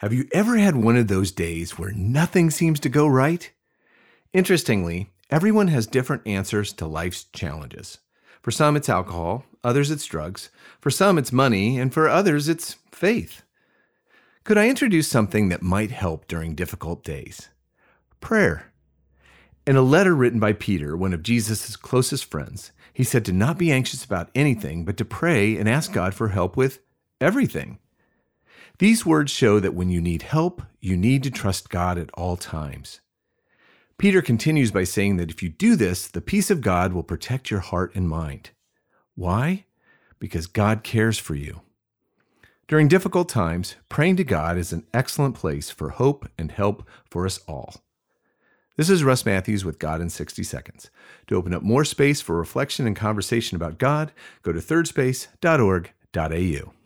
Have you ever had one of those days where nothing seems to go right? Interestingly, everyone has different answers to life's challenges. For some, it's alcohol, others, it's drugs, for some, it's money, and for others, it's faith. Could I introduce something that might help during difficult days? Prayer. In a letter written by Peter, one of Jesus' closest friends, he said to not be anxious about anything, but to pray and ask God for help with everything. These words show that when you need help, you need to trust God at all times. Peter continues by saying that if you do this, the peace of God will protect your heart and mind. Why? Because God cares for you. During difficult times, praying to God is an excellent place for hope and help for us all. This is Russ Matthews with God in 60 Seconds. To open up more space for reflection and conversation about God, go to thirdspace.org.au.